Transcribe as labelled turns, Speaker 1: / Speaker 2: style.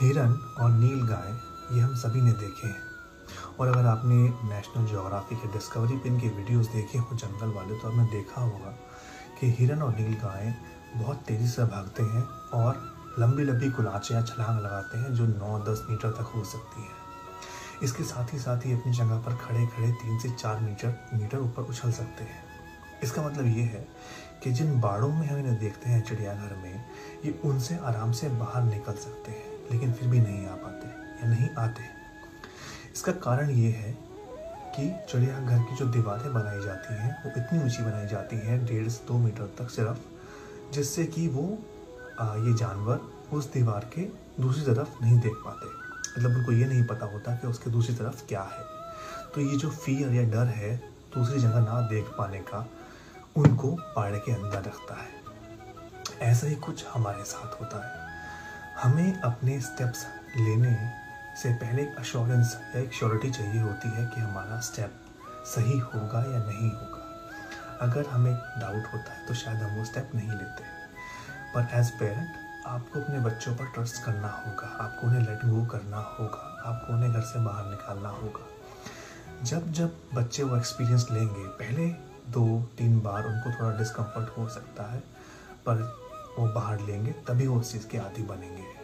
Speaker 1: हिरन और नील गाय, ये हम सभी ने देखे हैं। और अगर आपने नेशनल ज्योग्राफी के डिस्कवरी पिन के वीडियोस देखे हो जंगल वाले तो आपने देखा होगा कि हिरन और नील गायें बहुत तेज़ी से भागते हैं और लंबी लंबी कुलाचे या छलांग लगाते हैं जो 9-10 मीटर तक हो सकती है। इसके साथ ही साथ ही अपनी जगह पर खड़े खड़े तीन से चार मीटर मीटर ऊपर उछल सकते हैं। इसका मतलब ये है कि जिन बाड़ों में हम इन्हें देखते हैं, चिड़ियाघर में, ये उनसे आराम से बाहर निकल सकते हैं। लेकिन फिर भी नहीं आ पाते या नहीं आते। इसका कारण ये है कि चिड़ियाघर की जो दीवारें बनाई जाती हैं वो इतनी ऊँची बनाई जाती हैं डेढ़ से दो मीटर तक सिर्फ़ जिससे कि वो आ, ये जानवर उस दीवार के दूसरी तरफ़ नहीं देख पाते। मतलब उनको ये नहीं पता होता कि उसके दूसरी तरफ़ क्या है। तो ये जो फियर या डर है दूसरी जगह ना देख पाने का उनको पाड़े के अंदर रखता है। ऐसा ही कुछ हमारे साथ होता है। हमें अपने स्टेप्स लेने से पहले एक अश्योरेंस या एक श्योरिटी चाहिए होती है कि हमारा स्टेप सही होगा या नहीं होगा। अगर हमें डाउट होता है तो शायद हम वो स्टेप नहीं लेते। पर एज पेरेंट आपको अपने बच्चों पर ट्रस्ट करना होगा, आपको उन्हें लेट गो करना होगा, आपको उन्हें घर से बाहर निकालना होगा। जब जब बच्चे वो एक्सपीरियंस लेंगे, पहले दो, तीन बार उनको थोड़ा डिस्कम्फर्ट हो सकता है, पर वो बाहर लेंगे, तभी वो उस चीज़ के आदि बनेंगे।